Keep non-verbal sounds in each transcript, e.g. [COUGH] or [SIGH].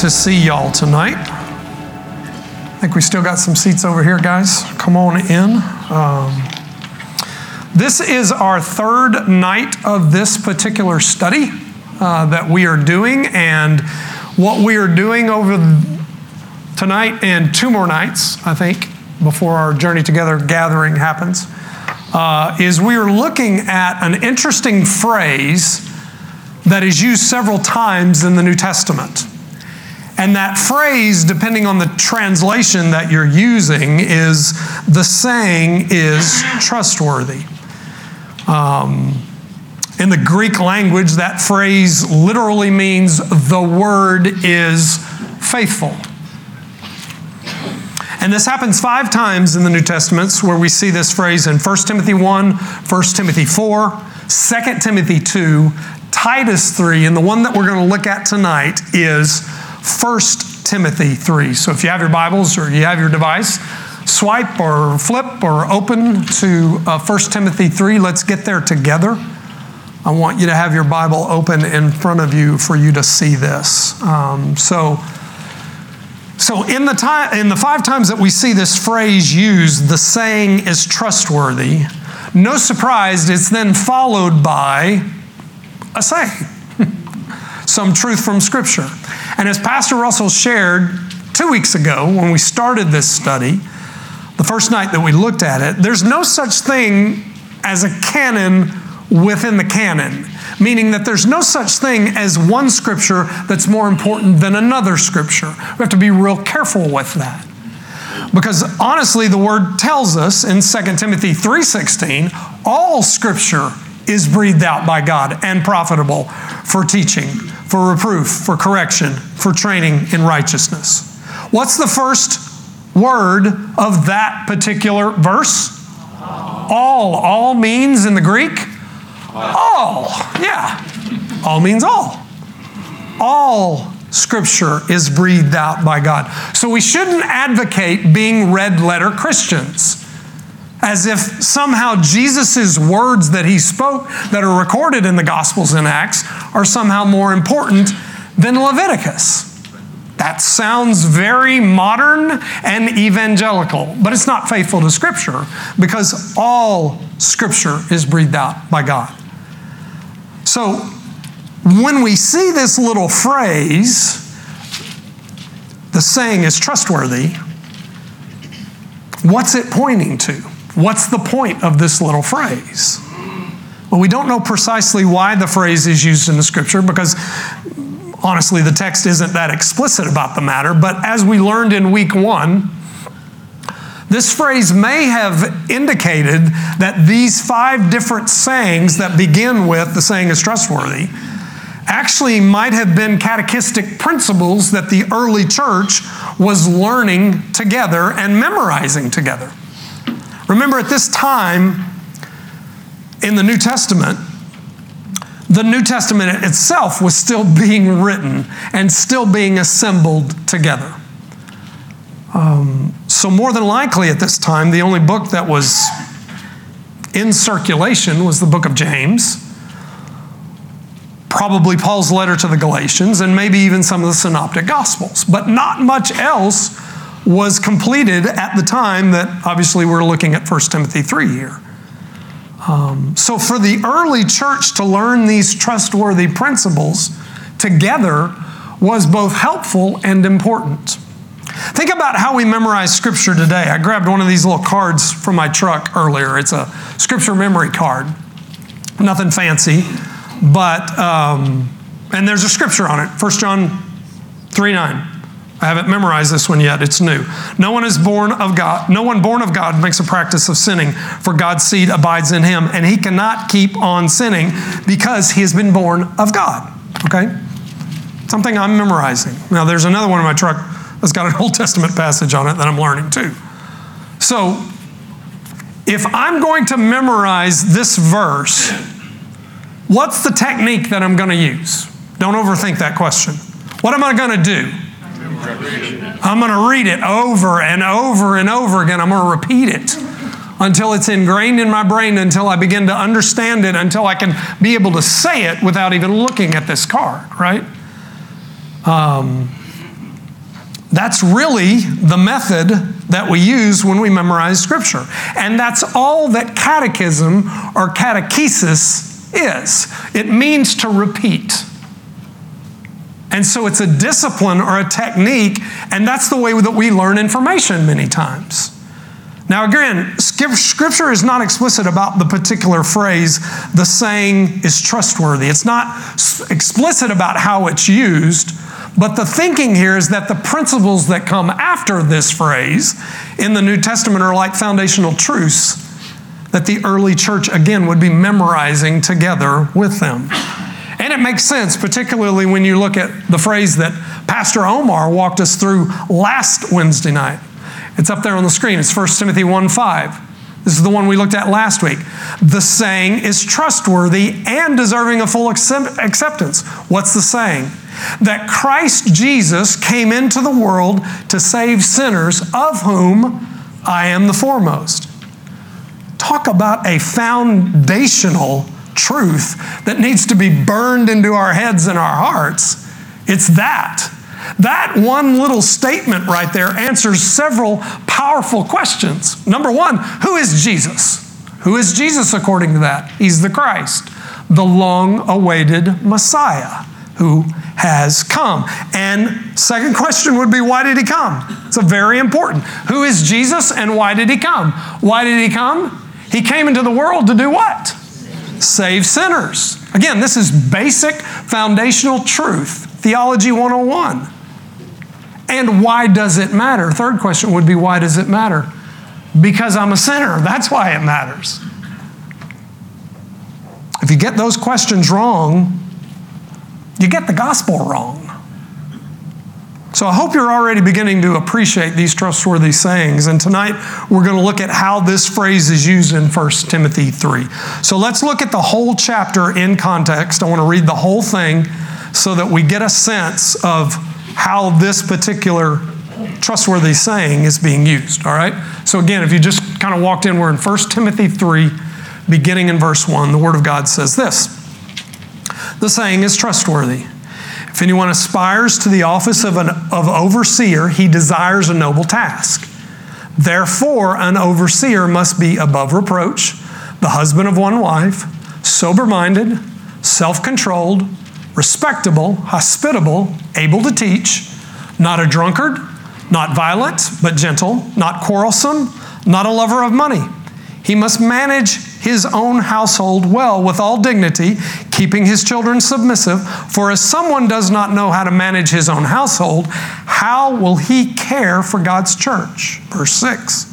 To see y'all tonight. I think we still got some seats over here, guys. Come on in. Um, this is our third night of this particular study uh, that we are doing, and what we are doing over tonight and two more nights, I think, before our journey together gathering happens, uh, is we are looking at an interesting phrase that is used several times in the New Testament. And that phrase, depending on the translation that you're using, is the saying is trustworthy. Um, in the Greek language, that phrase literally means the word is faithful. And this happens five times in the New Testaments where we see this phrase in 1 Timothy 1, 1 Timothy 4, 2 Timothy 2, Titus 3, and the one that we're going to look at tonight is 1 Timothy 3. So if you have your Bibles or you have your device, swipe or flip or open to uh, 1 Timothy 3. Let's get there together. I want you to have your Bible open in front of you for you to see this. Um, so, so in the time, in the five times that we see this phrase used, the saying is trustworthy. No surprise, it's then followed by a saying, some truth from Scripture. And as Pastor Russell shared two weeks ago when we started this study, the first night that we looked at it, there's no such thing as a canon within the canon, meaning that there's no such thing as one scripture that's more important than another scripture. We have to be real careful with that. Because honestly, the word tells us in 2 Timothy 3:16, all scripture is breathed out by God and profitable for teaching, for reproof, for correction, for training in righteousness. What's the first word of that particular verse? All. All means in the Greek? All. Yeah. All means all. All scripture is breathed out by God. So we shouldn't advocate being red letter Christians as if somehow Jesus' words that he spoke that are recorded in the Gospels and Acts are somehow more important than Leviticus. That sounds very modern and evangelical, but it's not faithful to Scripture because all Scripture is breathed out by God. So when we see this little phrase, the saying is trustworthy, what's it pointing to? What's the point of this little phrase? Well, we don't know precisely why the phrase is used in the scripture because honestly, the text isn't that explicit about the matter. But as we learned in week one, this phrase may have indicated that these five different sayings that begin with the saying is trustworthy actually might have been catechistic principles that the early church was learning together and memorizing together. Remember, at this time in the New Testament, the New Testament itself was still being written and still being assembled together. Um, so, more than likely at this time, the only book that was in circulation was the book of James, probably Paul's letter to the Galatians, and maybe even some of the synoptic gospels. But not much else was completed at the time that obviously we're looking at 1 Timothy 3 here. Um, so, for the early church to learn these trustworthy principles together was both helpful and important. Think about how we memorize scripture today. I grabbed one of these little cards from my truck earlier. It's a scripture memory card. Nothing fancy, but, um, and there's a scripture on it 1 John 3 9. I haven't memorized this one yet. It's new. No one is born of God. No one born of God makes a practice of sinning, for God's seed abides in him, and he cannot keep on sinning because he has been born of God. Okay? Something I'm memorizing. Now, there's another one in my truck that's got an [LAUGHS] Old Testament passage on it that I'm learning too. So, if I'm going to memorize this verse, what's the technique that I'm going to use? Don't overthink that question. What am I going to do? I'm going to read it over and over and over again. I'm going to repeat it until it's ingrained in my brain, until I begin to understand it, until I can be able to say it without even looking at this card, right? Um, that's really the method that we use when we memorize Scripture. And that's all that catechism or catechesis is it means to repeat. And so it's a discipline or a technique, and that's the way that we learn information many times. Now, again, Scripture is not explicit about the particular phrase, the saying is trustworthy. It's not explicit about how it's used, but the thinking here is that the principles that come after this phrase in the New Testament are like foundational truths that the early church, again, would be memorizing together with them. And it makes sense, particularly when you look at the phrase that Pastor Omar walked us through last Wednesday night. It's up there on the screen. It's 1 Timothy 1 5. This is the one we looked at last week. The saying is trustworthy and deserving of full acceptance. What's the saying? That Christ Jesus came into the world to save sinners, of whom I am the foremost. Talk about a foundational truth that needs to be burned into our heads and our hearts. It's that. That one little statement right there answers several powerful questions. Number one, who is Jesus? Who is Jesus according to that? He's the Christ, the long awaited Messiah who has come. And second question would be why did he come? It's a very important. Who is Jesus and why did he come? Why did he come? He came into the world to do what? Save sinners. Again, this is basic foundational truth, Theology 101. And why does it matter? Third question would be why does it matter? Because I'm a sinner. That's why it matters. If you get those questions wrong, you get the gospel wrong. So I hope you're already beginning to appreciate these trustworthy sayings. And tonight we're going to look at how this phrase is used in 1 Timothy 3. So let's look at the whole chapter in context. I want to read the whole thing so that we get a sense of how this particular trustworthy saying is being used. All right? So again, if you just kind of walked in, we're in 1 Timothy 3, beginning in verse 1. The Word of God says this The saying is trustworthy. If anyone aspires to the office of an of overseer, he desires a noble task. Therefore, an overseer must be above reproach, the husband of one wife, sober minded, self controlled, respectable, hospitable, able to teach, not a drunkard, not violent, but gentle, not quarrelsome, not a lover of money. He must manage his own household well with all dignity, keeping his children submissive. For as someone does not know how to manage his own household, how will he care for God's church? Verse 6.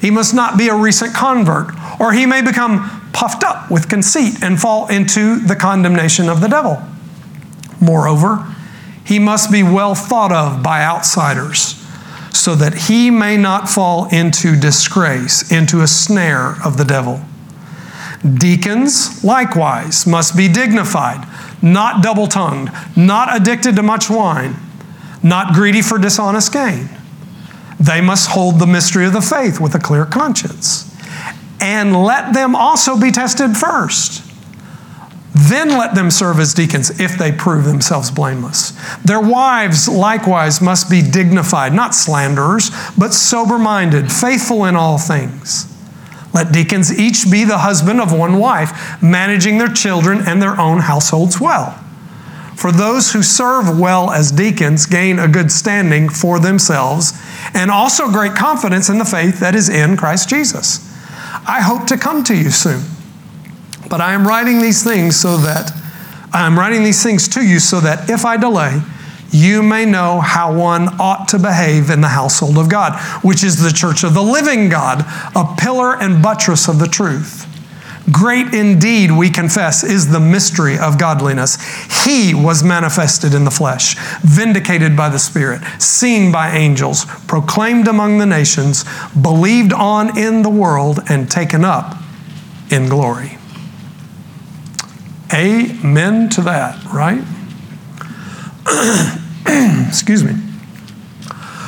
He must not be a recent convert, or he may become puffed up with conceit and fall into the condemnation of the devil. Moreover, he must be well thought of by outsiders so that he may not fall into disgrace, into a snare of the devil. Deacons, likewise, must be dignified, not double tongued, not addicted to much wine, not greedy for dishonest gain. They must hold the mystery of the faith with a clear conscience. And let them also be tested first then let them serve as deacons if they prove themselves blameless. Their wives likewise must be dignified, not slanderers, but sober minded, faithful in all things. Let deacons each be the husband of one wife, managing their children and their own households well. For those who serve well as deacons gain a good standing for themselves and also great confidence in the faith that is in Christ Jesus. I hope to come to you soon but I am writing these things so that I am writing these things to you so that if I delay, you may know how one ought to behave in the household of God, which is the church of the living God, a pillar and buttress of the truth. Great indeed, we confess, is the mystery of godliness. He was manifested in the flesh, vindicated by the Spirit, seen by angels, proclaimed among the nations, believed on in the world, and taken up in glory. Amen to that, right? [CLEARS THROAT] Excuse me.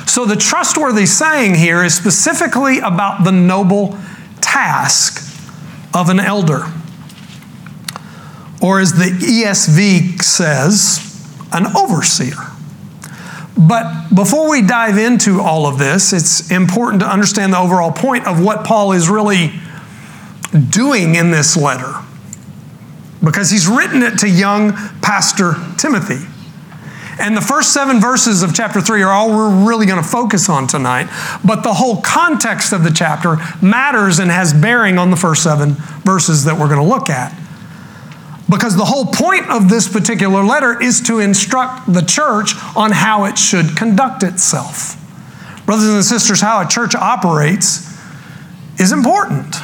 So, the trustworthy saying here is specifically about the noble task of an elder. Or, as the ESV says, an overseer. But before we dive into all of this, it's important to understand the overall point of what Paul is really doing in this letter. Because he's written it to young Pastor Timothy. And the first seven verses of chapter three are all we're really going to focus on tonight. But the whole context of the chapter matters and has bearing on the first seven verses that we're going to look at. Because the whole point of this particular letter is to instruct the church on how it should conduct itself. Brothers and sisters, how a church operates is important.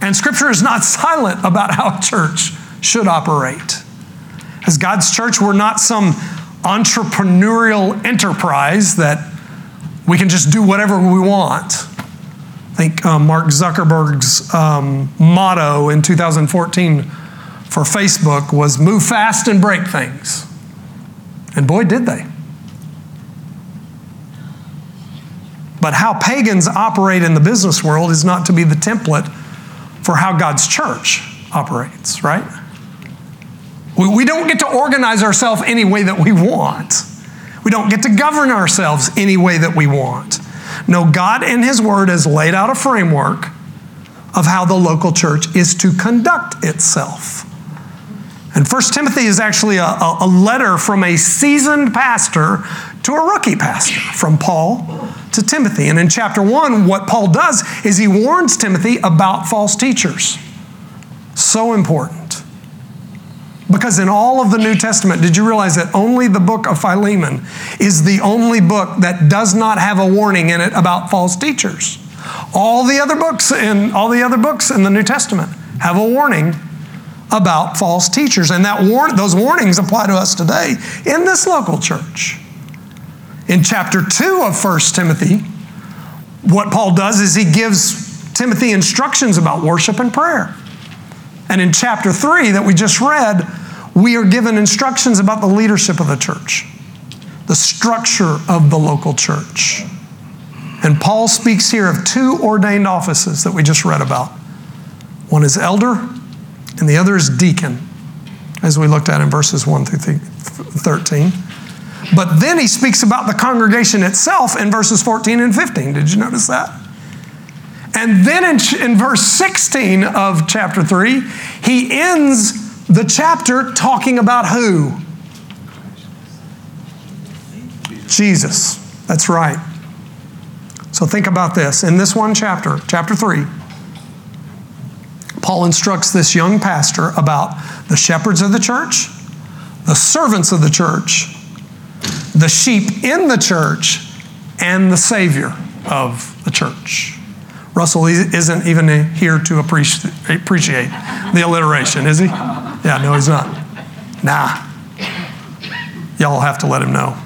And Scripture is not [LAUGHS] silent about how a church should operate. As God's church, we're not some entrepreneurial enterprise that we can just do whatever we want. I think uh, Mark Zuckerberg's um, motto in 2014 for Facebook was move fast and break things. And boy, did they. But how pagans operate in the business world is not to be the template for how God's church operates, right? We, we don't get to organize ourselves any way that we want. We don't get to govern ourselves any way that we want. No, God in His Word has laid out a framework of how the local church is to conduct itself. And First Timothy is actually a, a, letter from a seasoned pastor to a rookie pastor, from Paul to Timothy. And in chapter 1, what Paul does is he warns Timothy about false teachers. So important. Because in all of the New Testament, did you realize that only the book of Philemon is the only book that does not have a warning in it about false teachers? All the other books in all the other books in the New Testament have a warning about false teachers. And that war- those warnings apply to us today in this local church. In chapter 2 of 1 Timothy, what Paul does is he gives Timothy instructions about worship and prayer. And in chapter 3 that we just read, we are given instructions about the leadership of the church, the structure of the local church. And Paul speaks here of two ordained offices that we just read about. One is elder, and the other is deacon, as we looked at in verses 1 through 13. But then he speaks about the congregation itself in verses 14 and 15. Did you notice that? And then in, in verse 16 of chapter 3, he ends the chapter talking about who? Jesus. That's right. So think about this. In this one chapter, chapter 3, Paul instructs this young pastor about the shepherds of the church, the servants of the church, the sheep in the church, and the Savior of the church. Russell isn't even here to appreciate the alliteration, is he? Yeah, no, he's not. Nah. Y'all have to let him know.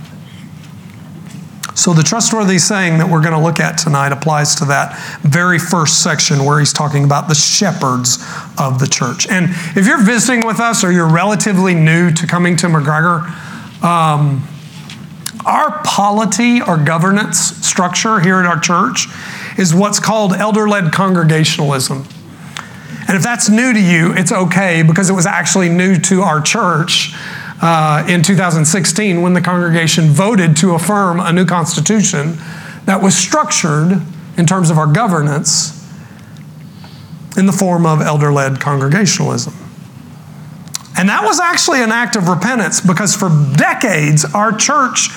So, the trustworthy saying that we're going to look at tonight applies to that very first section where he's talking about the shepherds of the church. And if you're visiting with us or you're relatively new to coming to McGregor, um, our polity or governance structure here at our church is what's called elder led congregationalism. And if that's new to you, it's okay because it was actually new to our church uh, in 2016 when the congregation voted to affirm a new constitution that was structured in terms of our governance in the form of elder led congregationalism. And that was actually an act of repentance because for decades our church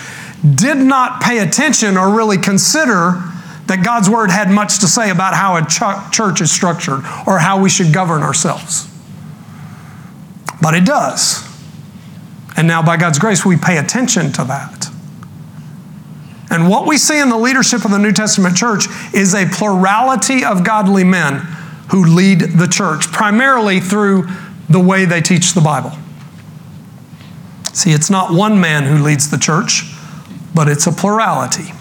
did not pay attention or really consider that God's word had much to say about how a ch- church is structured or how we should govern ourselves. But it does. And now, by God's grace, we pay attention to that. And what we see in the leadership of the New Testament church is a plurality of godly men who lead the church, primarily through the way they teach the Bible. See, it's not one man who leads the church, but it's a plurality.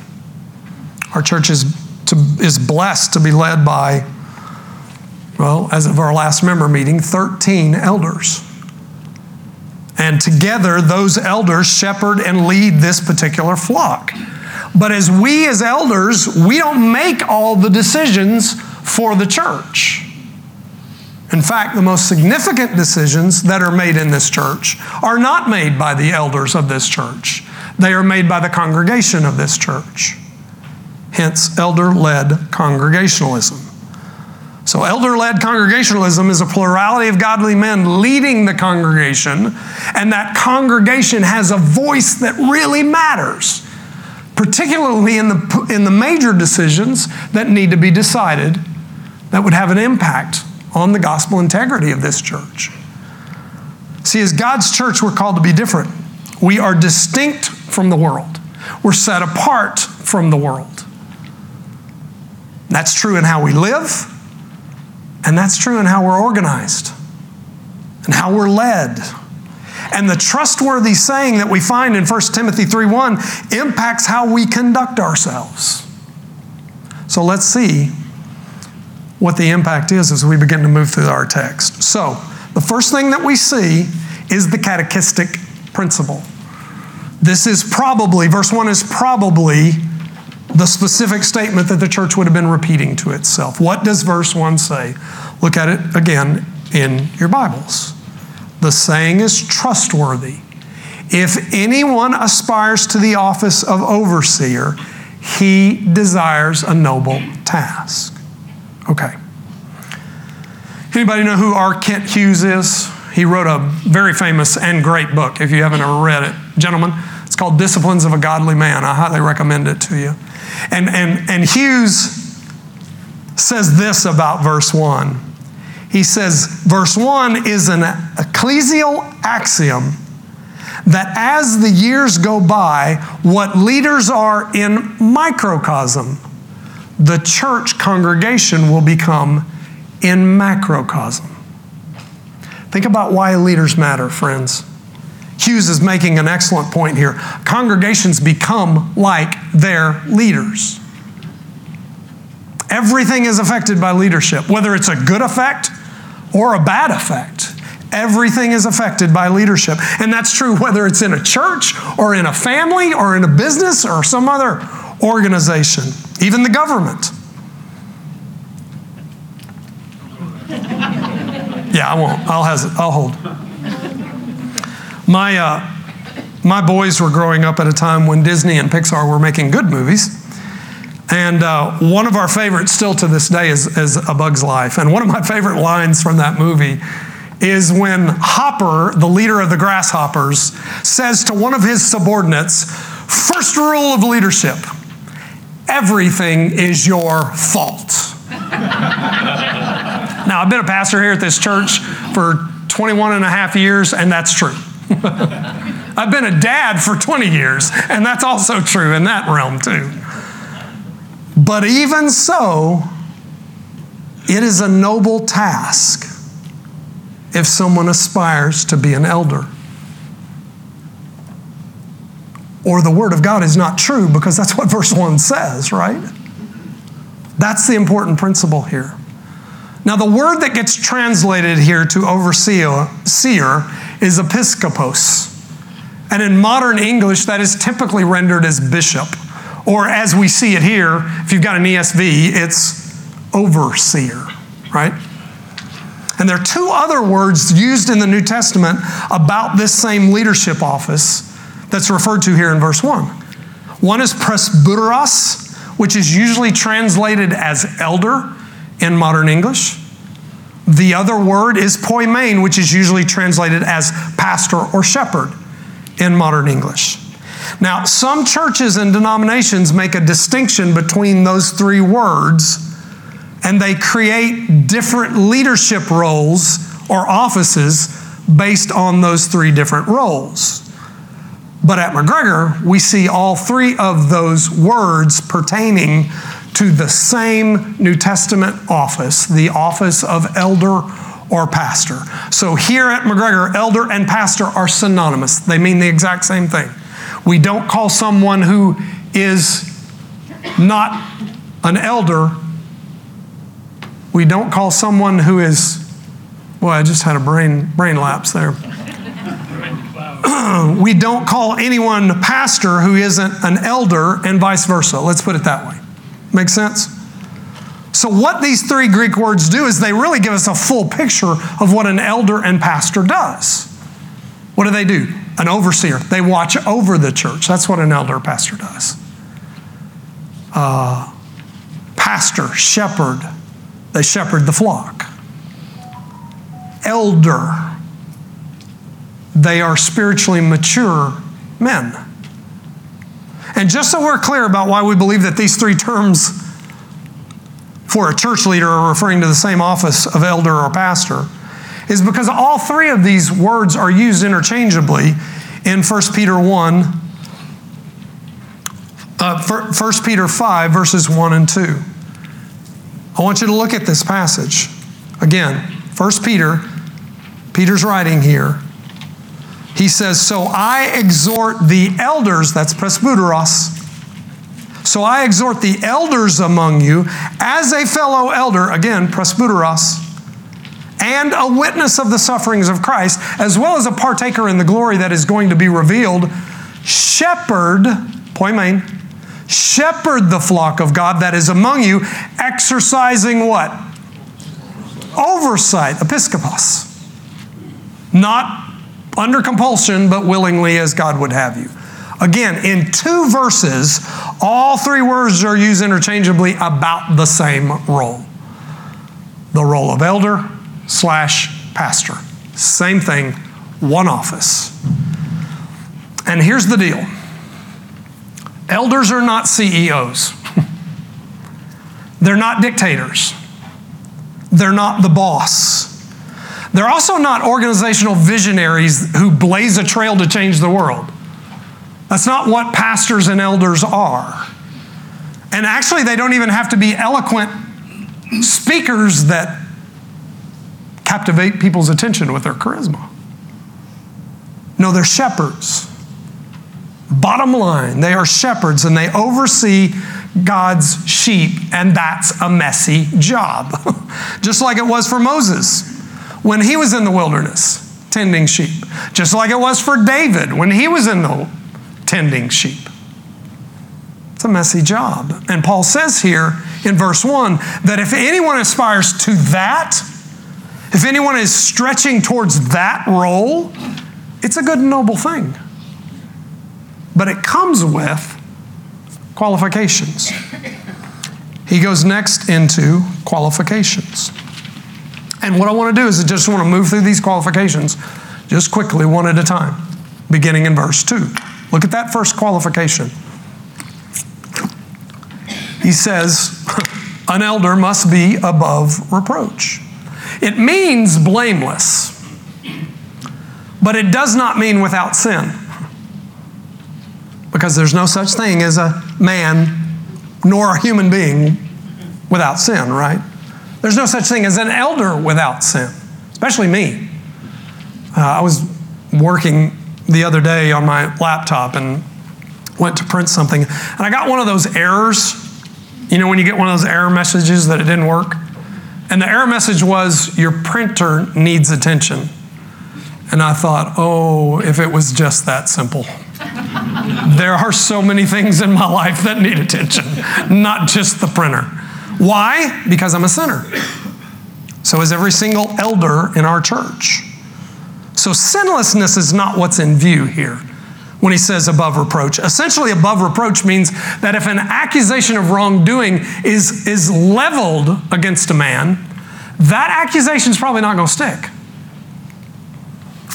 Our church is, to, is blessed to be led by, well, as of our last member meeting, 13 elders. And together, those elders shepherd and lead this particular flock. But as we, as elders, we don't make all the decisions for the church. In fact, the most significant decisions that are made in this church are not made by the elders of this church, they are made by the congregation of this church. Hence, elder led congregationalism. So, elder led congregationalism is a plurality of godly men leading the congregation, and that congregation has a voice that really matters, particularly in the, in the major decisions that need to be decided that would have an impact on the gospel integrity of this church. See, as God's church, we're called to be different. We are distinct from the world, we're set apart from the world. That's true in how we live, and that's true in how we're organized and how we're led. And the trustworthy saying that we find in 1 Timothy 3:1 impacts how we conduct ourselves. So let's see what the impact is as we begin to move through our text. So, the first thing that we see is the catechistic principle. This is probably, verse 1 is probably the specific statement that the church would have been repeating to itself. What does verse 1 say? Look at it again in your Bibles. The saying is trustworthy. If anyone aspires to the office of overseer, he desires a noble task. Okay. Anybody know who R. Kent Hughes is? He wrote a very famous and great book, if you haven't ever read it. Gentlemen, it's called Disciplines of a Godly Man. I highly recommend it to you. And, and, and Hughes says this about verse 1. He says, verse 1 is an ecclesial axiom that as the years go by, what leaders are in microcosm, the church congregation will become in macrocosm. Think about why leaders matter, friends. Hughes is making an excellent point here. Congregations become like their leaders. Everything is affected by leadership, whether it's a good effect or a bad effect. Everything is affected by leadership. And that's true whether it's in a church or in a family or in a business or some other organization, even the government. Yeah, I won't. I'll hesitate. I'll hold. My, uh, my boys were growing up at a time when Disney and Pixar were making good movies. And uh, one of our favorites, still to this day, is, is A Bug's Life. And one of my favorite lines from that movie is when Hopper, the leader of the grasshoppers, says to one of his subordinates, First rule of leadership everything is your fault. [LAUGHS] now, I've been a pastor here at this church for 21 and a half years, and that's true. I've been a dad for 20 years, and that's also true in that realm, too. But even so, it is a noble task if someone aspires to be an elder. Or the Word of God is not true because that's what verse 1 says, right? That's the important principle here. Now, the word that gets translated here to overseer seer is episkopos. And in modern English, that is typically rendered as bishop. Or as we see it here, if you've got an ESV, it's overseer, right? And there are two other words used in the New Testament about this same leadership office that's referred to here in verse 1. One is presbyteros, which is usually translated as elder in modern English. The other word is poimen, which is usually translated as pastor or shepherd in modern English. Now, some churches and denominations make a distinction between those three words, and they create different leadership roles or offices based on those three different roles. But at McGregor, we see all three of those words pertaining to the same New Testament office, the office of elder or pastor. So here at McGregor, elder and pastor are synonymous, they mean the exact same thing. We don't call someone who is not an elder, we don't call someone who is, well, I just had a brain, brain lapse there. [CLEARS THROAT] we don't call anyone pastor who isn't an elder, and vice versa. Let's put it that way. Make sense? So, what these three Greek words do is they really give us a full picture of what an elder and pastor does. What do they do? An overseer. They watch over the church. That's what an elder pastor does. Uh, pastor, shepherd, they shepherd the flock. Elder, they are spiritually mature men. And just so we're clear about why we believe that these three terms for a church leader are referring to the same office of elder or pastor, is because all three of these words are used interchangeably in 1 Peter 1, uh, 1 Peter 5, verses 1 and 2. I want you to look at this passage. Again, 1 Peter, Peter's writing here. He says, So I exhort the elders, that's presbyteros. So I exhort the elders among you as a fellow elder, again, presbyteros, and a witness of the sufferings of Christ, as well as a partaker in the glory that is going to be revealed. Shepherd, poimen, shepherd the flock of God that is among you, exercising what? Oversight, episkopos. Not under compulsion, but willingly as God would have you. Again, in two verses, all three words are used interchangeably about the same role the role of elder slash pastor. Same thing, one office. And here's the deal elders are not CEOs, [LAUGHS] they're not dictators, they're not the boss. They're also not organizational visionaries who blaze a trail to change the world. That's not what pastors and elders are. And actually, they don't even have to be eloquent speakers that captivate people's attention with their charisma. No, they're shepherds. Bottom line, they are shepherds and they oversee God's sheep, and that's a messy job. [LAUGHS] Just like it was for Moses when he was in the wilderness tending sheep. Just like it was for David when he was in the tending sheep. It's a messy job. And Paul says here in verse 1 that if anyone aspires to that, if anyone is stretching towards that role, it's a good and noble thing. But it comes with qualifications. He goes next into qualifications. And what I want to do is I just want to move through these qualifications just quickly, one at a time, beginning in verse 2. Look at that first qualification. He says, [LAUGHS] An elder must be above reproach. It means blameless, but it does not mean without sin. Because there's no such thing as a man nor a human being without sin, right? There's no such thing as an elder without sin, especially me. Uh, I was working the other day on my laptop and went to print something, and I got one of those errors. You know, when you get one of those error messages that it didn't work? And the error message was, Your printer needs attention. And I thought, oh, if it was just that simple. [LAUGHS] there are so many things in my life that need attention, not just the printer. Why? Because I'm a sinner. So is every single elder in our church. So sinlessness is not what's in view here when he says above reproach. Essentially, above reproach means that if an accusation of wrongdoing is, is leveled against a man, that accusation is probably not going to stick.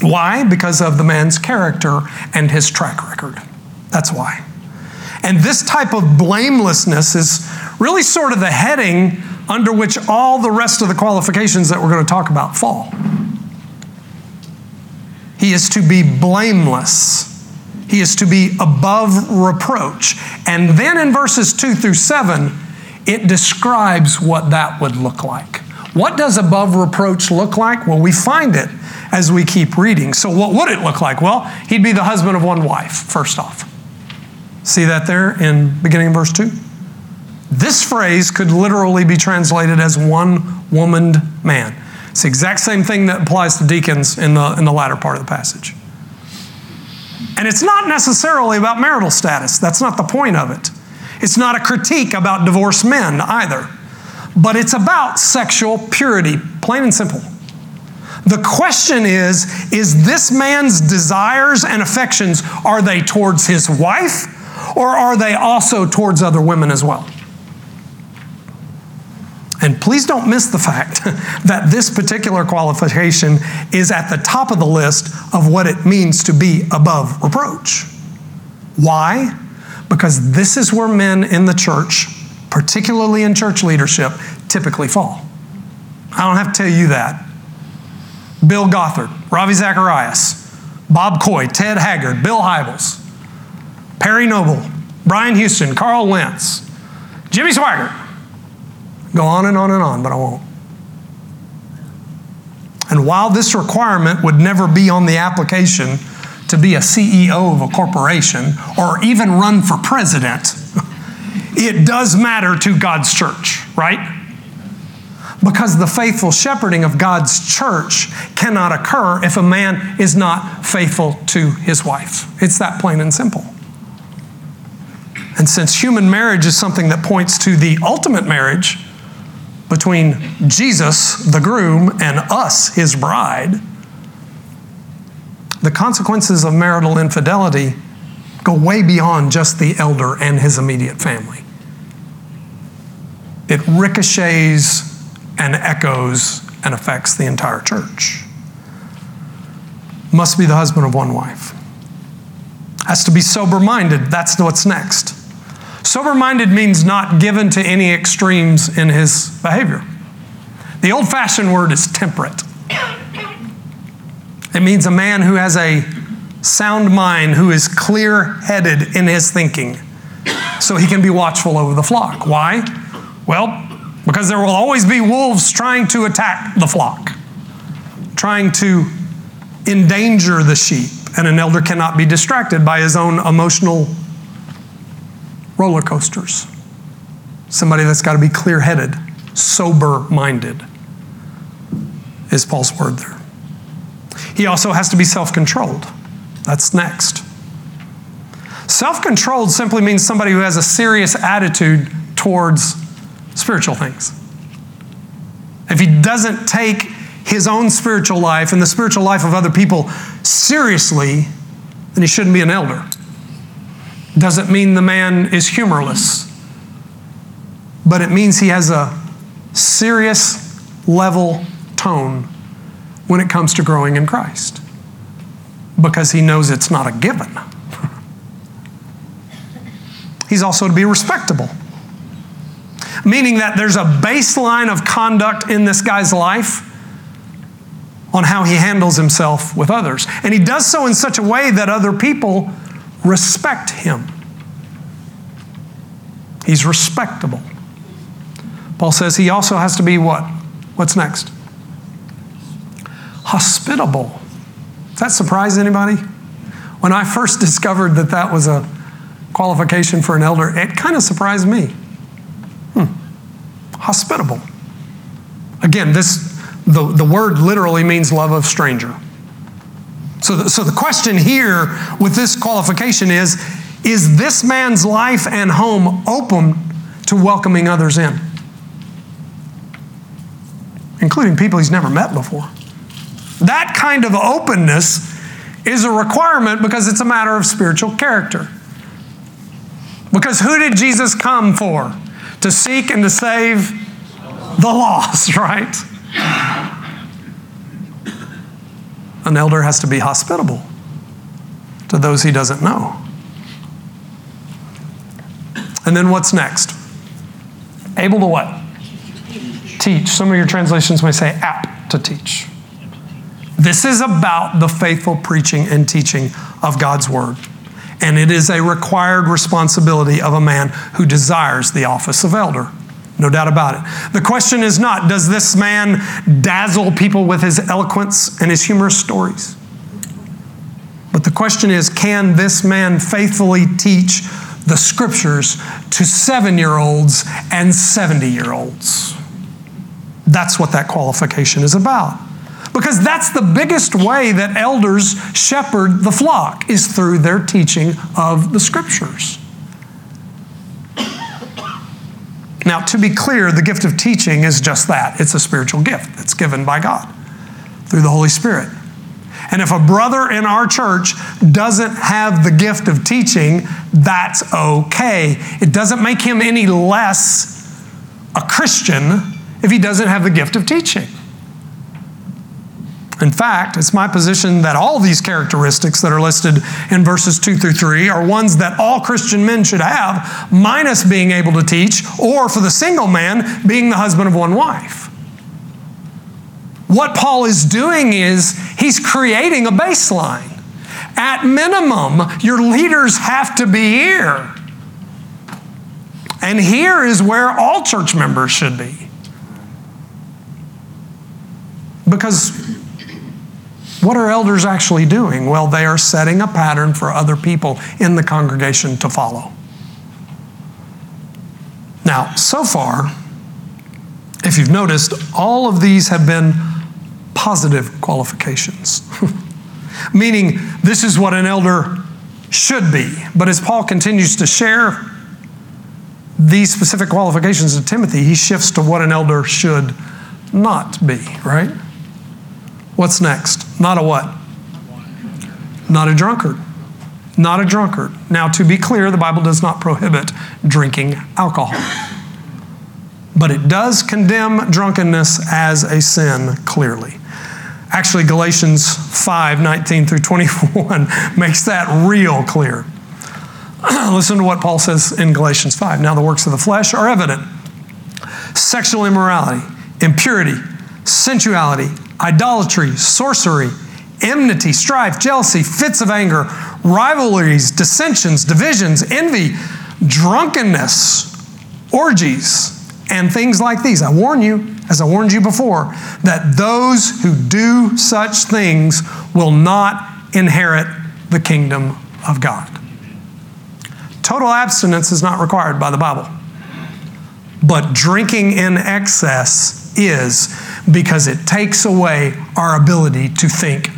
Why? Because of the man's character and his track record. That's why. And this type of blamelessness is really sort of the heading under which all the rest of the qualifications that we're going to talk about fall. He is to be blameless. He is to be above reproach. And then in verses 2 through 7, it describes what that would look like. What does above reproach look like? Well, we find it as we keep reading. So, what would it look like? Well, he'd be the husband of one wife, first off. See that there in beginning of verse 2? This phrase could literally be translated as one womaned man. It's the exact same thing that applies to deacons in the, in the latter part of the passage. And it's not necessarily about marital status. That's not the point of it. It's not a critique about divorced men either. but it's about sexual purity, plain and simple. The question is is this man's desires and affections are they towards his wife or are they also towards other women as well? And please don't miss the fact [LAUGHS] that this particular qualification is at the top of the list of what it means to be above reproach. Why? Because this is where men in the church, particularly in church leadership, typically fall. I don't have to tell you that. Bill Gothard, Ravi Zacharias, Bob Coy, Ted Haggard, Bill Hybels, Perry Noble, Brian Houston, Carl Lentz, Jimmy Swaggart. Go on and on and on, but I won't. And while this requirement would never be on the application to be a CEO of a corporation or even run for president, [LAUGHS] it does matter to God's church, right? Because the faithful shepherding of God's church cannot occur if a man is not faithful to his wife. It's that plain and simple. And since human marriage is something that points to the ultimate marriage between Jesus, the groom, and us, his bride, the consequences of marital infidelity go way beyond just the elder and his immediate family. It ricochets and echoes and affects the entire church. Must be the husband of one wife. Has to be sober minded. That's what's next. Sober minded means not given to any extremes in his behavior. The old fashioned word is temperate. It means a man who has a sound mind, who is clear headed in his thinking, so he can be watchful over the flock. Why? Well, because there will always be wolves trying to attack the flock, trying to endanger the sheep, and an elder cannot be distracted by his own emotional roller coasters. Somebody that's got to be clear headed, sober minded, is Paul's word there. He also has to be self controlled. That's next. Self controlled simply means somebody who has a serious attitude towards spiritual things. If he doesn't take his own spiritual life and the spiritual life of other people seriously, then he shouldn't be an elder. Doesn't mean the man is humorless, but it means he has a serious level tone when it comes to growing in Christ because he knows it's not a given. [LAUGHS] He's also to be respectable meaning that there's a baseline of conduct in this guy's life on how he handles himself with others. And he does so in such a way that other people respect him. He's respectable. Paul says he also has to be what? What's next? Hospitable. Does that surprise anybody? When I first [LAUGHS] discovered that that was a qualification for an elder, it kind of surprised me. Hmm. Hospitable. Again, this the, the word literally means love of stranger. So the, so the question here with this qualification is is this man's life and home open to welcoming others in? Including people he's never met before. That kind of openness is a requirement because it's a matter of spiritual character. Because who did Jesus come for? to seek and to save the lost, [LAUGHS] right? An elder has to be hospitable to those he doesn't know. And then what's next? Able to what? Teach. Some of your translations may say apt to teach. This is about the faithful preaching and teaching of God's word and it is a required responsibility of a man who desires the office of elder. No doubt about it. The question is not, does this man dazzle people with his eloquence and his humorous stories? But the question is, can this man faithfully teach the scriptures to seven year olds and 70 year olds? That's what that qualification is about. Because that's the biggest way that elders shepherd the flock is through their teaching of the scriptures. Now, to be clear, the gift of teaching is just that it's a spiritual gift that's given by God through the Holy Spirit. And if a brother in our church doesn't have the gift of teaching, that's okay. It doesn't make him any less a Christian if he doesn't have the gift of teaching. In fact, it's my position that all these characteristics that are listed in verses 2 through 3 are ones that all Christian men should have, minus being able to teach, or for the single man, being the husband of one wife. What Paul is doing is he's creating a baseline. At minimum, your leaders have to be here. And here is where all church members should be. Because what are elders actually doing? Well, they are setting a pattern for other people in the congregation to follow. Now, so far, if you've noticed, all of these have been positive qualifications, [LAUGHS] meaning this is what an elder should be. But as Paul continues to share these specific qualifications to Timothy, he shifts to what an elder should not be, right? What's next? Not a what? Not a drunkard. Not a drunkard. Now, to be clear, the Bible does not prohibit drinking alcohol. But it does condemn drunkenness as a sin clearly. Actually, Galatians 5 19 through 21 [LAUGHS] makes that real clear. [CLEARS THROAT] Listen to what Paul says in Galatians 5. Now, the works of the flesh are evident sexual immorality, impurity, sensuality idolatry, sorcery, enmity, strife, jealousy, fits of anger, rivalries, dissensions, divisions, envy, drunkenness, orgies, and things like these. I warn you, as I warned you before, that those who do such things will not inherit the kingdom of God. Total abstinence is not required by the Bible, but drinking in excess is because it takes away our ability to think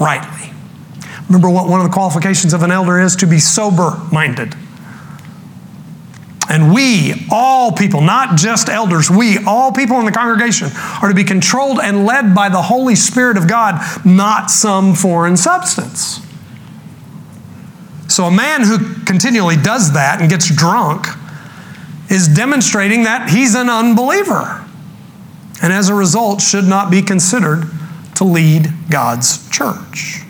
rightly. Remember what one of the qualifications of an elder is? To be sober minded. And we, all people, not just elders, we, all people in the congregation, are to be controlled and led by the Holy Spirit of God, not some foreign substance. So a man who continually does that and gets drunk is demonstrating that he's an unbeliever and as a result should not be considered to lead God's church.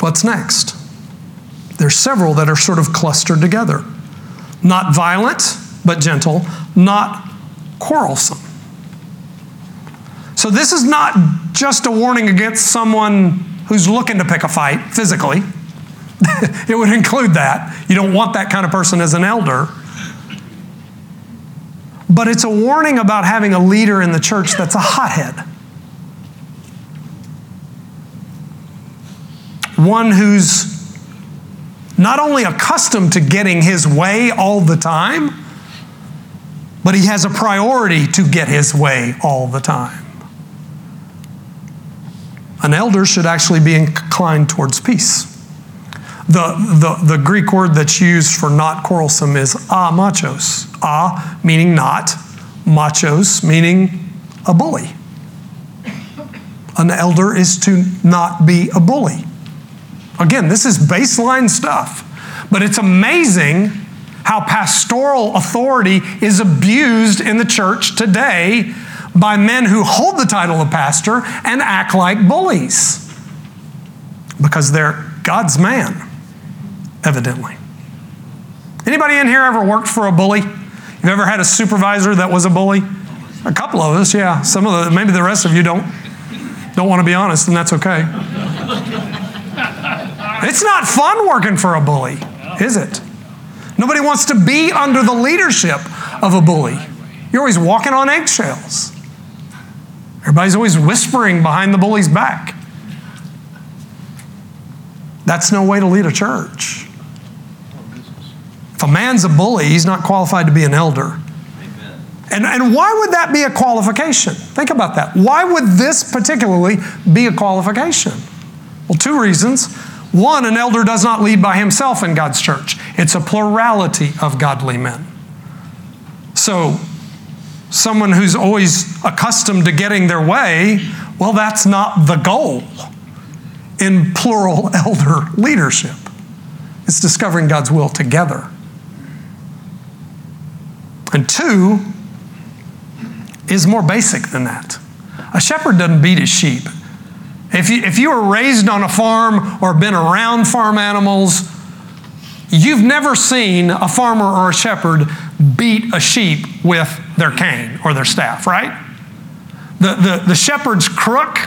What's next? There's several that are sort of clustered together. Not violent, but gentle, not quarrelsome. So, this is not just a warning against someone who's looking to pick a fight physically. [LAUGHS] it would include that. You don't want that kind of person as an elder. But it's a warning about having a leader in the church that's a hothead. One who's not only accustomed to getting his way all the time, but he has a priority to get his way all the time. An elder should actually be inclined towards peace. The, the, the Greek word that's used for not quarrelsome is amachos. A meaning not, machos meaning a bully. An elder is to not be a bully. Again, this is baseline stuff, but it's amazing how pastoral authority is abused in the church today by men who hold the title of pastor and act like bullies because they're God's man, evidently. Anybody in here ever worked for a bully? You've ever had a supervisor that was a bully? A couple of us, yeah. Some of the, maybe the rest of you don't, don't want to be honest, and that's okay. It's not fun working for a bully, is it? Nobody wants to be under the leadership of a bully. You're always walking on eggshells. Everybody's always whispering behind the bully's back. That's no way to lead a church. If a man's a bully, he's not qualified to be an elder. And, and why would that be a qualification? Think about that. Why would this particularly be a qualification? Well, two reasons. One, an elder does not lead by himself in God's church, it's a plurality of godly men. So, someone who's always accustomed to getting their way, well, that's not the goal in plural [LAUGHS] elder leadership. It's discovering God's will together. And two is more basic than that. A shepherd doesn't beat his sheep. If you, if you were raised on a farm or been around farm animals, you've never seen a farmer or a shepherd beat a sheep with their cane or their staff, right? The, the, the shepherd's crook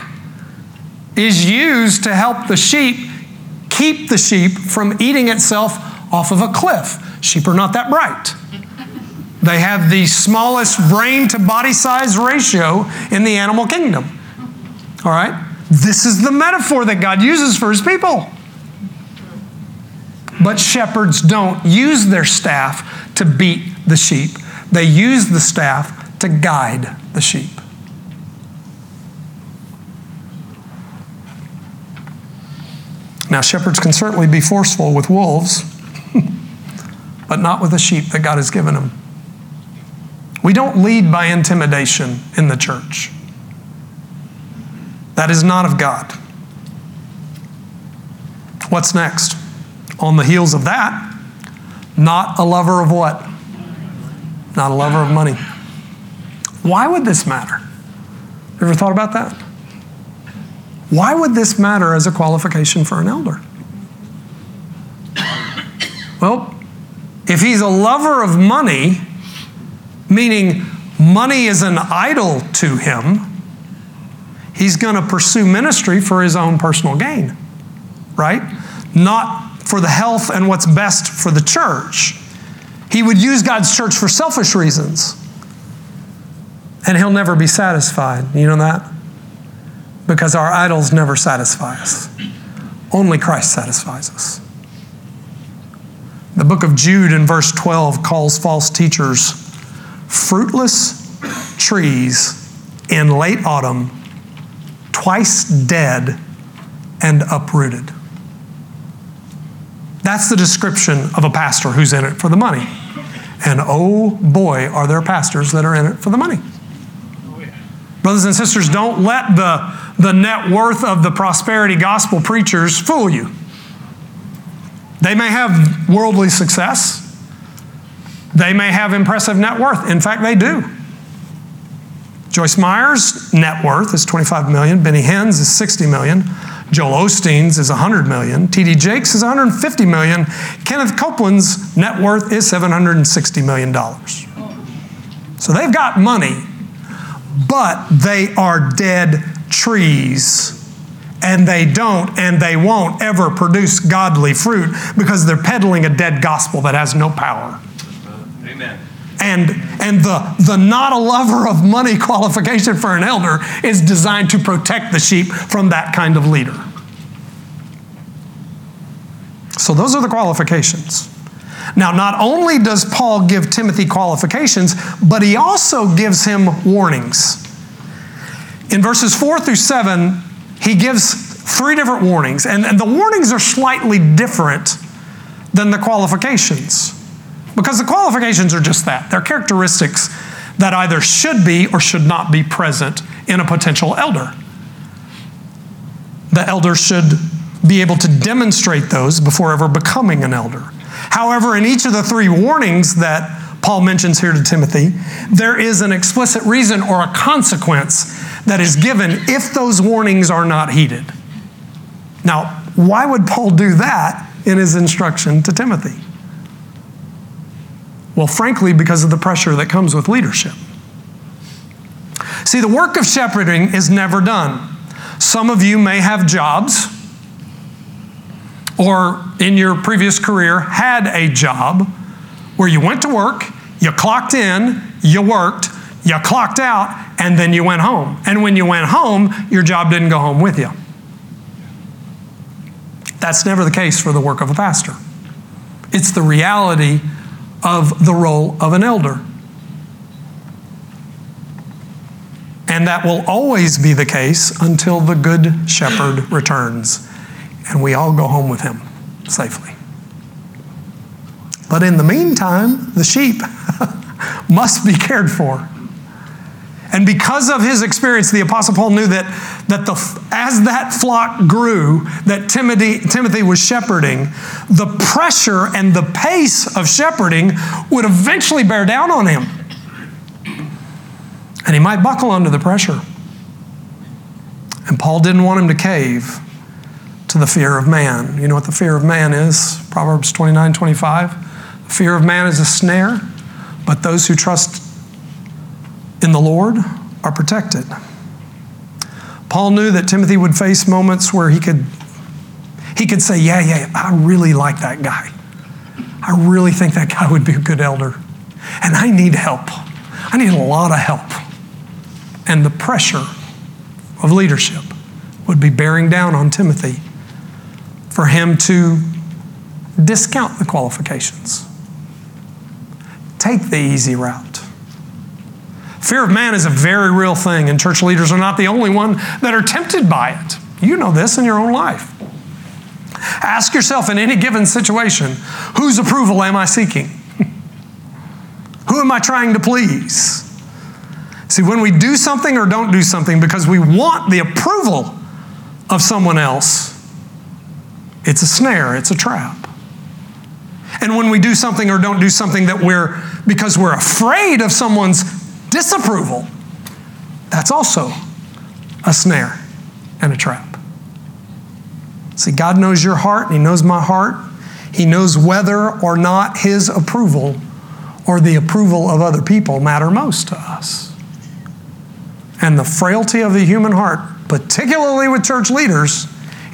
is used to help the sheep keep the sheep from eating itself off of a cliff. Sheep are not that bright. They have the smallest brain to body size ratio in the animal kingdom. All right? This is the metaphor that God uses for his people. But shepherds don't use their staff to beat the sheep, they use the staff to guide the sheep. Now, shepherds can certainly be forceful with wolves, [LAUGHS] but not with the sheep that God has given them. We don't lead by intimidation in the church. That is not of God. What's next? On the heels of that, not a lover of what? Not a lover of money. Why would this matter? Ever thought about that? Why would this matter as a qualification for an elder? Well, if he's a lover of money, meaning money is an idol to him, he's going to pursue ministry for his own personal gain, right? Not for the health and what's best for the church. He would use God's church for selfish reasons. And he'll never be satisfied. You know that? Because our idols never satisfy us. Only Christ satisfies us. The book of Jude in verse 12 calls false teachers fruitless trees in late autumn twice dead and uprooted. That's the description of a pastor who's in it for the money. And oh boy, are there pastors that are in it for the money. Brothers and sisters, don't let the, the net worth of the prosperity gospel preachers fool you. They may have worldly success, they may have impressive net worth. In fact, they do. Joyce Meyer's net worth is 25 million. Benny Hinn's is 60 million. Joel Osteen's is 100 million. T.D. Jakes is 150 million. Kenneth Copeland's net worth is 760 million dollars. So they've got money, but they are dead trees. And they don't and they won't ever produce godly fruit because they're peddling a dead gospel that has no power. And, and the, the not a lover of money qualification for an elder is designed to protect the sheep from that kind of leader. So, those are the qualifications. Now, not only does Paul give Timothy qualifications, but he also gives him warnings. In verses 4 through 7, he gives three different warnings, and, and the warnings are slightly different than the qualifications. Because the qualifications are just that they're characteristics that either should be or should not be present in a potential elder. The elder should be able to demonstrate those before ever becoming an elder. However, in each of the three warnings that Paul mentions here to Timothy, there is an explicit reason or a consequence that is given if those warnings are not heeded. Now, why would Paul do that in his instruction to Timothy? Well, frankly, because of the pressure that comes with leadership. See, the work of shepherding is never done. Some of you may have jobs, or in your previous career had a job where you went to work, you clocked in, you worked, you clocked out, and then you went home. And when you went home, your job didn't go home with you. That's never the case for the work of a pastor. It's the reality of the role of an elder. And that will always be the case until the good shepherd returns and we all go home with him safely. But in the meantime, the sheep, [LAUGHS] must be cared for. And because of his experience, the Apostle Paul knew that, that the, as that flock grew, that Timothy, Timothy was shepherding, the pressure and the pace of shepherding would eventually bear down on him. And he might buckle under the pressure. And Paul didn't want him to cave to the fear of man. You know what the fear of man is? Proverbs 29 25. The fear of man is a snare, but those who trust in the Lord are protected. Paul knew that Timothy would face moments where he could he could say, "Yeah, yeah, I really like that guy. I really think that guy would be a good elder. And I need help. I need a lot of help." And the pressure of leadership would be bearing down on Timothy for him to discount the qualifications. Take the easy route. Fear of man is a very real thing, and church leaders are not the only one that are tempted by it. You know this in your own life. Ask yourself in any given situation whose approval am I seeking? [LAUGHS] Who am I trying to please? See, when we do something or don't do something because we want the approval of someone else, it's a snare, it's a trap. And when we do something or don't do something that we're, because we're afraid of someone's disapproval, that's also a snare and a trap. See, God knows your heart, and He knows my heart. He knows whether or not His approval or the approval of other people matter most to us. And the frailty of the human heart, particularly with church leaders,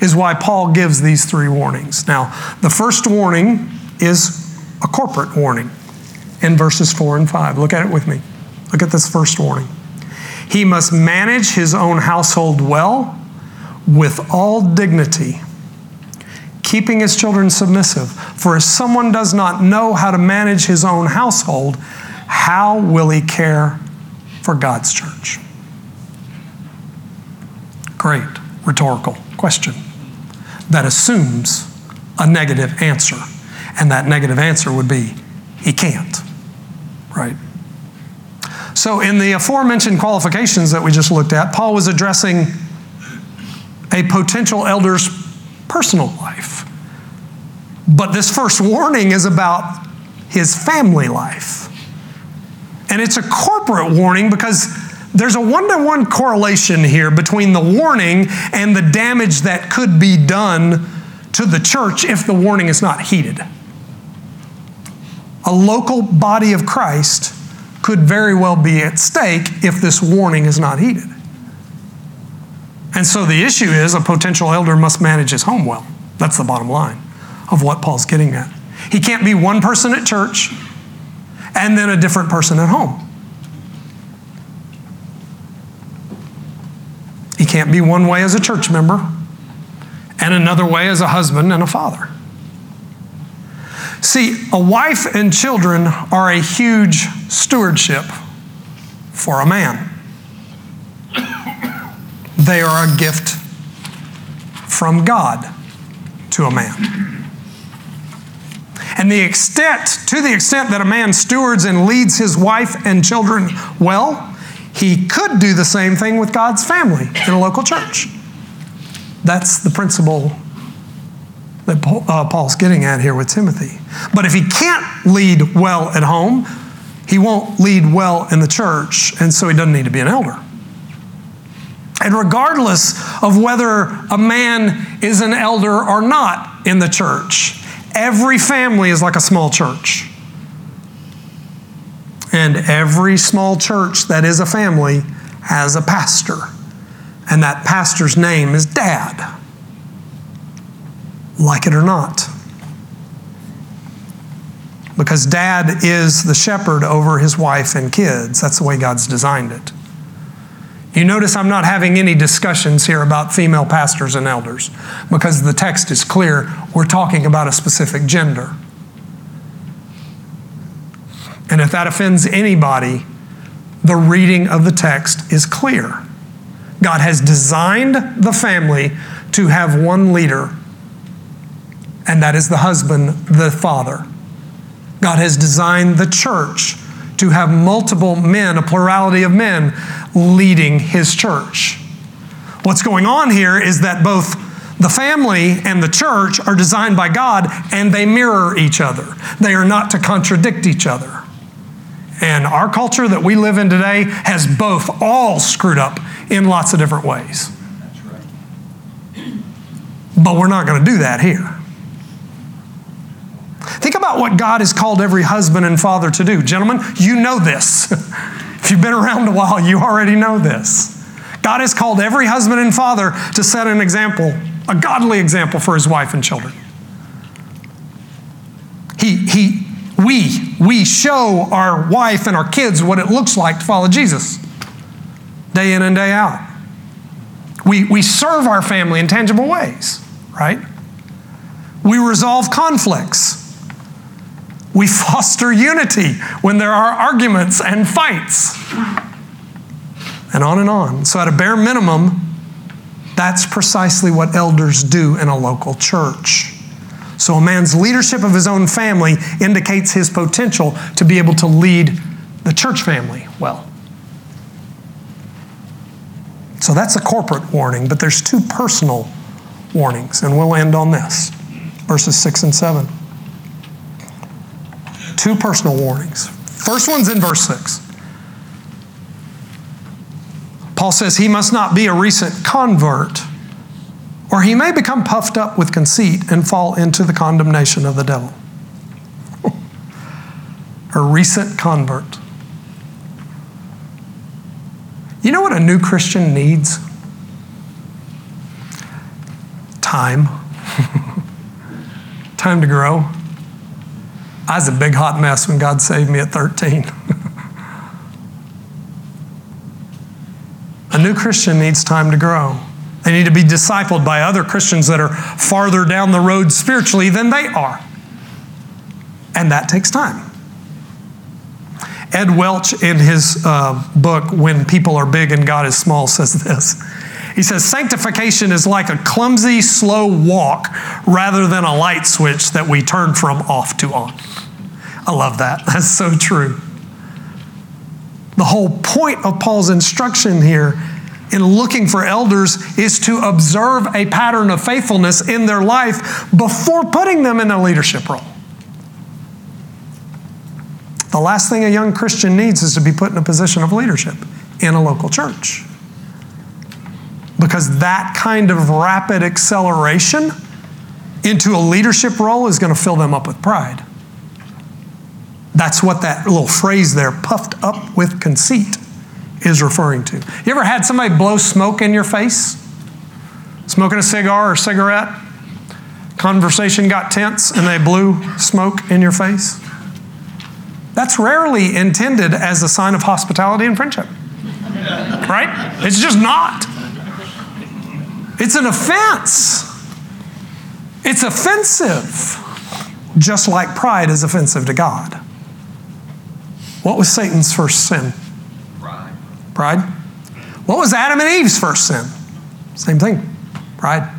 is why Paul gives these three warnings. Now, the first warning is a corporate warning in verses 4 and 5. Look at it with me. Look at this first warning. He must manage his own household well with all dignity, keeping his children submissive. For if someone does not know how to manage his own household, how will he care for God's church? Great rhetorical question that assumes a negative answer. And that negative answer would be, he can't. Right? So, in the aforementioned qualifications that we just looked at, Paul was addressing a potential elder's personal life. But this first warning is about his family life. And it's a corporate warning because there's a one to one correlation here between the warning and the damage that could be done to the church if the warning is not heeded. A local body of Christ could very well be at stake if this warning is not heeded. And so the issue is a potential elder must manage his home well. That's the bottom line of what Paul's getting at. He can't be one person at church and then a different person at home. He can't be one way as a church member and another way as a husband and a father. See, a wife and children are a huge stewardship for a man. They are a gift from God to a man. And the extent, to the extent that a man stewards and leads his wife and children well, he could do the same thing with God's family in a local church. That's the principle that uh, Paul's getting at here with Timothy. But if he can't lead well at home, he won't lead well in the church, and so he doesn't need to be an elder. And regardless of whether a man is an elder or not in the church, every family is like a small church. And every small church that is a family has a pastor. And that pastor's name is dad like it or not. Because dad is the shepherd over his wife and kids. That's the way God's designed it. You notice I'm not having any discussions here about female pastors and elders because the text is clear. We're talking about a specific gender. And if that offends anybody, the reading of the text is clear. God has designed the family to have one leader and that is the husband, the father. God has designed the church to have multiple men, a plurality of men, leading his church. What's going on here is that both the family and the church are designed by God and they mirror each other. They are not to contradict each other. And our culture that we live in today has both all screwed up in lots of different ways. Right. But we're not going to do that here. Think about what God has called every husband and father to do. Gentlemen, you know this. [LAUGHS] if you've been around a while, you already know this. God has called every husband and father to set an example, a godly example for his wife and children. He, he, we, we show our wife and our kids what it looks like to follow Jesus day in and day out. We, we serve our family in tangible ways, right? We resolve conflicts. We foster unity when there are arguments and fights. And on and on. So, at a bare minimum, that's precisely what elders do in a local church. So, a man's leadership of his own family indicates his potential to be able to lead the church family well. So, that's a corporate warning, but there's two personal warnings, and we'll end on this verses 6 and 7. Two personal warnings. First one's in verse 6. Paul says he must not be a recent convert, or he may become puffed up with conceit and fall into the condemnation of the devil. [LAUGHS] a recent convert. You know what a new Christian needs? Time. [LAUGHS] Time to grow. I was a big hot mess when God saved me at 13. A new Christian needs time to grow. They need to be discipled by other Christians that are farther down the road spiritually than they are. And that takes time. Ed Welch, in his uh, book, When People Are Big and God is Small, says this. He says, Sanctification is like a clumsy, slow walk rather than a light switch that we turn from off to on. I love that. [LAUGHS] That's so true. The whole point of Paul's instruction here in looking for elders is to observe a pattern of faithfulness in their life before putting them in a leadership role. The last thing a young Christian needs is to be put in a position of leadership in a local church. Because that kind of rapid acceleration into a leadership role is going to fill them up with pride. That's what that little phrase there, puffed up with conceit, is referring to. You ever had somebody blow smoke in your face? Smoking a cigar or cigarette? Conversation got tense and they blew smoke in your face? That's rarely intended as a sign of hospitality and friendship. Right? It's just not. It's an offense. It's offensive, just like pride is offensive to God. What was Satan's first sin? Pride. Pride. What was Adam and Eve's first sin? Same thing. Pride.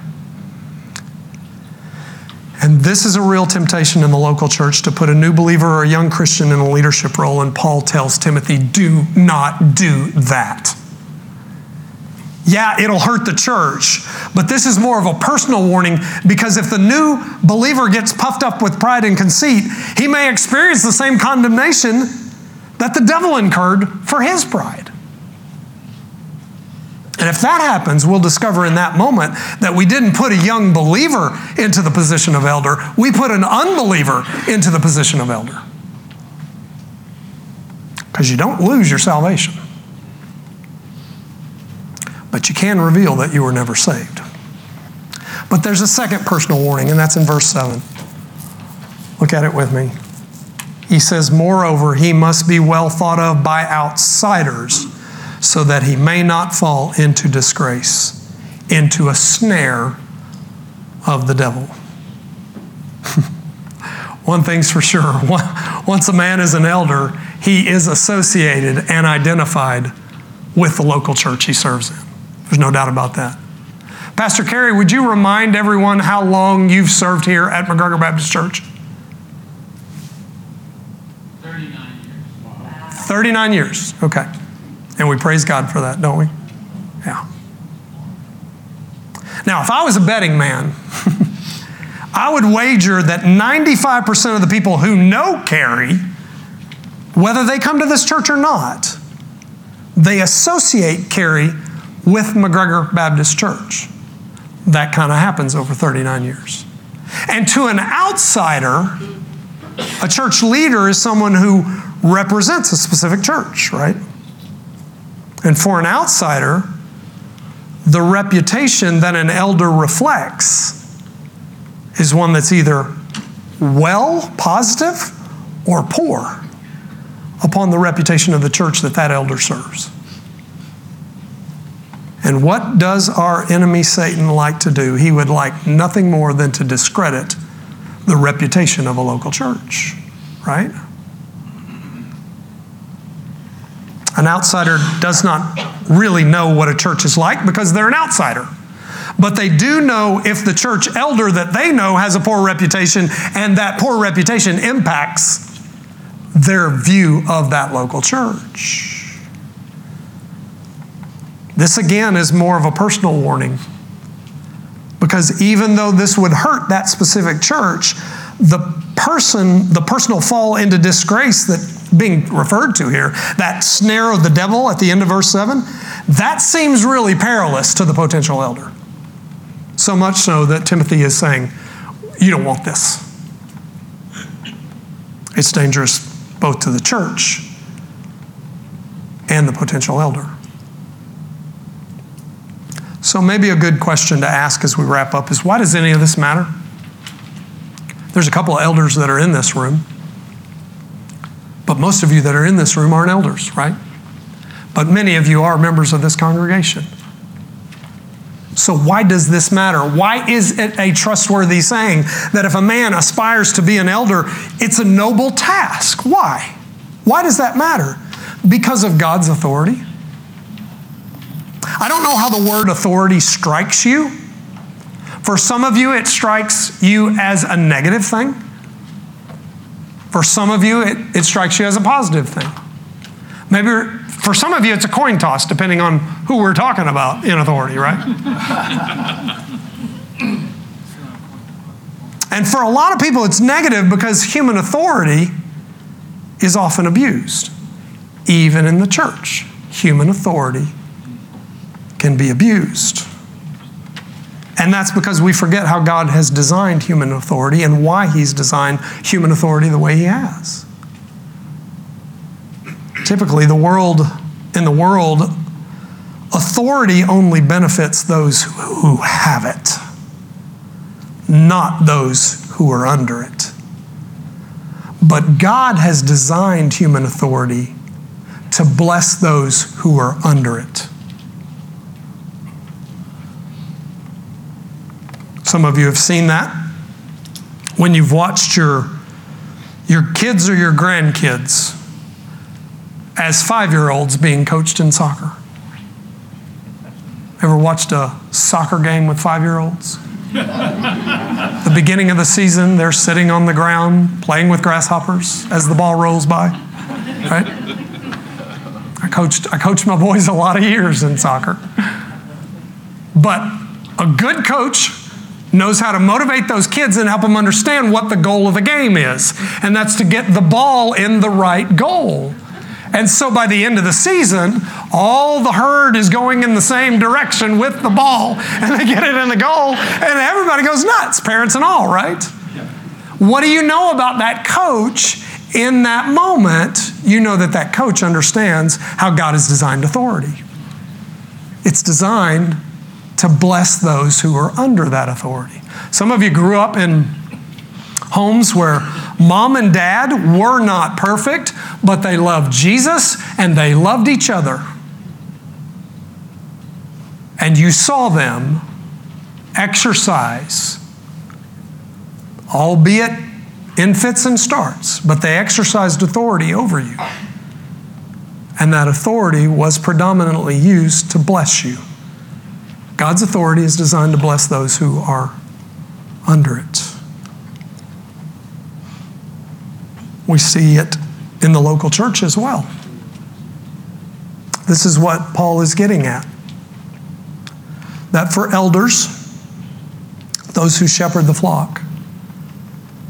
And this is a real temptation in the local church to put a new believer or a young Christian in a leadership role, and Paul tells Timothy, do not do that. Yeah, it'll hurt the church, but this is more of a personal warning because if the new believer gets puffed up with pride and conceit, he may experience the same condemnation that the devil incurred for his pride. And if that happens, we'll discover in that moment that we didn't put a young believer into the position of elder, we put an unbeliever into the position of elder. Because you don't lose your salvation, but you can reveal that you were never saved. But there's a second personal warning, and that's in verse 7. Look at it with me. He says, Moreover, he must be well thought of by outsiders so that he may not fall into disgrace, into a snare of the devil. [LAUGHS] One thing's for sure once a man is an elder, he is associated and identified with the local church he serves in. There's no doubt about that. Pastor Kerry, would you remind everyone how long you've served here at McGregor Baptist Church? 39 years. 39 years. Okay. And we praise God for that, don't we? Yeah. Now, if I was a betting man, [LAUGHS] I would wager that 95% of the people who know Carrie, whether they come to this church or not, they associate Carrie with McGregor Baptist Church. That kind of happens over 39 years. And to an outsider, a church leader is someone who represents a specific church, right? And for an outsider, the reputation that an elder reflects is one that's either well, positive, or poor upon the reputation of the church that that elder serves. And what does our enemy Satan like to do? He would like nothing more than to discredit the reputation of a local church, right? An outsider does not really know what a church is like because they're an outsider. But they do know if the church elder that they know has a poor reputation and that poor reputation impacts their view of that local church. This again is more of a personal warning. Because even though this would hurt that specific church, the person, the personal fall into disgrace that being referred to here, that snare of the devil at the end of verse 7, that seems really perilous to the potential elder. So much so that Timothy is saying, You don't want this. It's dangerous both to the church and the potential elder. So, maybe a good question to ask as we wrap up is why does any of this matter? There's a couple of elders that are in this room, but most of you that are in this room aren't elders, right? But many of you are members of this congregation. So, why does this matter? Why is it a trustworthy saying that if a man aspires to be an elder, it's a noble task? Why? Why does that matter? Because of God's authority. I don't know how the word authority strikes you. For some of you, it strikes you as a negative thing. For some of you, it, it strikes you as a positive thing. Maybe for some of you, it's a coin toss, depending on who we're talking about in authority, right? [LAUGHS] and for a lot of people, it's negative because human authority is often abused, even in the church. Human authority can be abused. And that's because we forget how God has designed human authority and why He's designed human authority the way He has. Typically, the world, in the world, authority only benefits those who have it, not those who are under it. But God has designed human authority to bless those who are under it. Some of you have seen that when you've watched your, your kids or your grandkids as five year olds being coached in soccer. Ever watched a soccer game with five year olds? [LAUGHS] the beginning of the season, they're sitting on the ground playing with grasshoppers as the ball rolls by. Right? I coached, I coached my boys a lot of years in soccer. But a good coach knows how to motivate those kids and help them understand what the goal of the game is. And that's to get the ball in the right goal. And so by the end of the season, all the herd is going in the same direction with the ball, [LAUGHS] and they get it in the goal, and everybody goes nuts, parents and all, right? What do you know about that coach in that moment? You know that that coach understands how God has designed authority. It's designed to bless those who are under that authority. Some of you grew up in homes where mom and dad were not perfect, but they loved Jesus and they loved each other. And you saw them exercise, albeit in fits and starts, but they exercised authority over you. And that authority was predominantly used to bless you. God's authority is designed to bless those who are under it. We see it in the local church as well. This is what Paul is getting at. That for elders, those who shepherd the flock,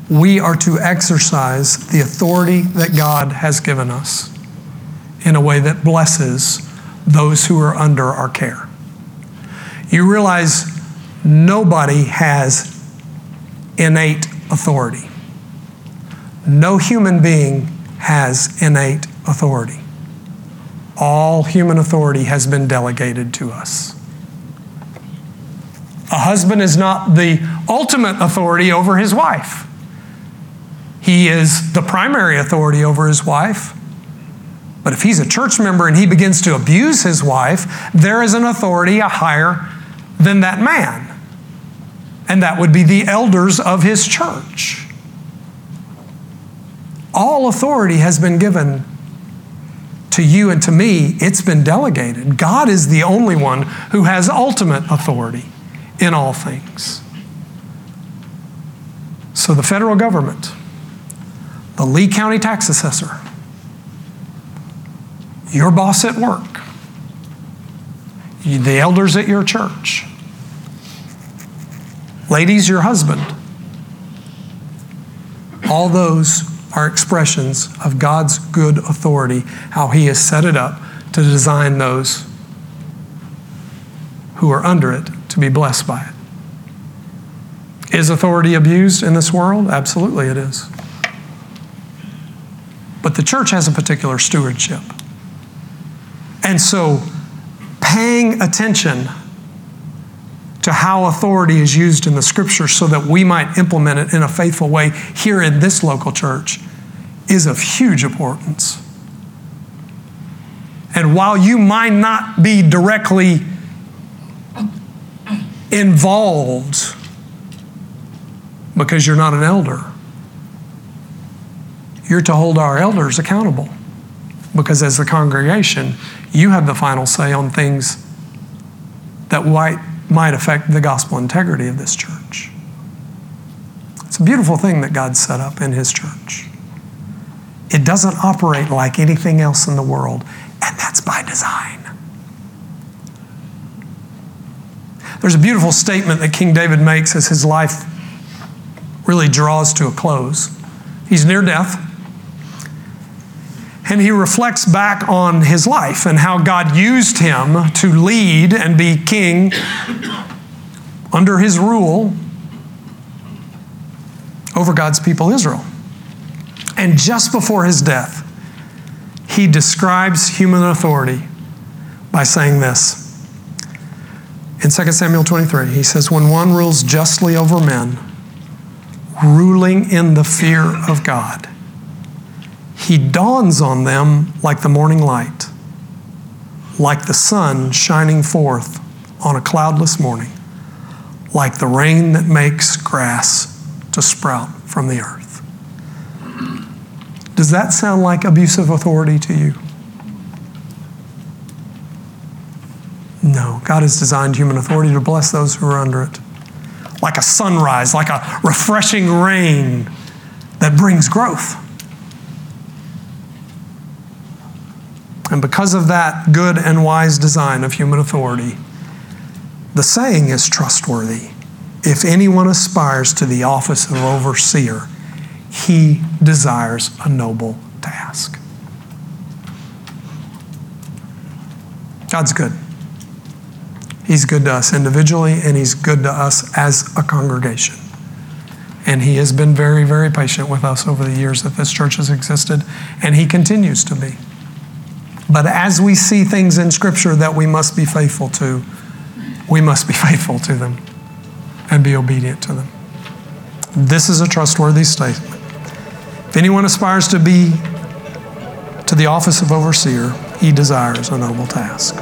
we are to exercise the authority that God has given us in a way that blesses those who are under our care. You realize nobody has innate authority. No human being has innate authority. All human authority has been delegated to us. A husband is not the ultimate authority over his wife. He is the primary authority over his wife. But if he's a church member and he begins to abuse his wife, there is an authority a higher than that man. And that would be the elders of his church. All authority has been given to you and to me, it's been delegated. God is the only one who has ultimate authority in all things. So the federal government, the Lee County tax assessor, your boss at work, the elders at your church, ladies, your husband, all those are expressions of God's good authority, how He has set it up to design those who are under it to be blessed by it. Is authority abused in this world? Absolutely, it is. But the church has a particular stewardship. And so, paying attention to how authority is used in the scripture so that we might implement it in a faithful way here in this local church is of huge importance. And while you might not be directly involved because you're not an elder, you're to hold our elders accountable because as the congregation, you have the final say on things that might might affect the gospel integrity of this church. It's a beautiful thing that God set up in His church. It doesn't operate like anything else in the world, and that's by design. There's a beautiful statement that King David makes as his life really draws to a close. He's near death. And he reflects back on his life and how God used him to lead and be king under his rule over God's people, Israel. And just before his death, he describes human authority by saying this. In 2 Samuel 23, he says, When one rules justly over men, ruling in the fear of God, he dawns on them like the morning light, like the sun shining forth on a cloudless morning, like the rain that makes grass to sprout from the earth. Does that sound like abusive authority to you? No. God has designed human authority to bless those who are under it. Like a sunrise, like a refreshing rain that brings growth. And because of that good and wise design of human authority, the saying is trustworthy. If anyone aspires to the office of overseer, he desires a noble task. God's good. He's good to us individually, and He's good to us as a congregation. And He has been very, very patient with us over the years that this church has existed, and He continues to be. But as we see things in Scripture that we must be faithful to, we must be [LAUGHS] faithful to them and be obedient to them. This is a trustworthy statement. If anyone aspires to be to the office of overseer, he desires a noble task.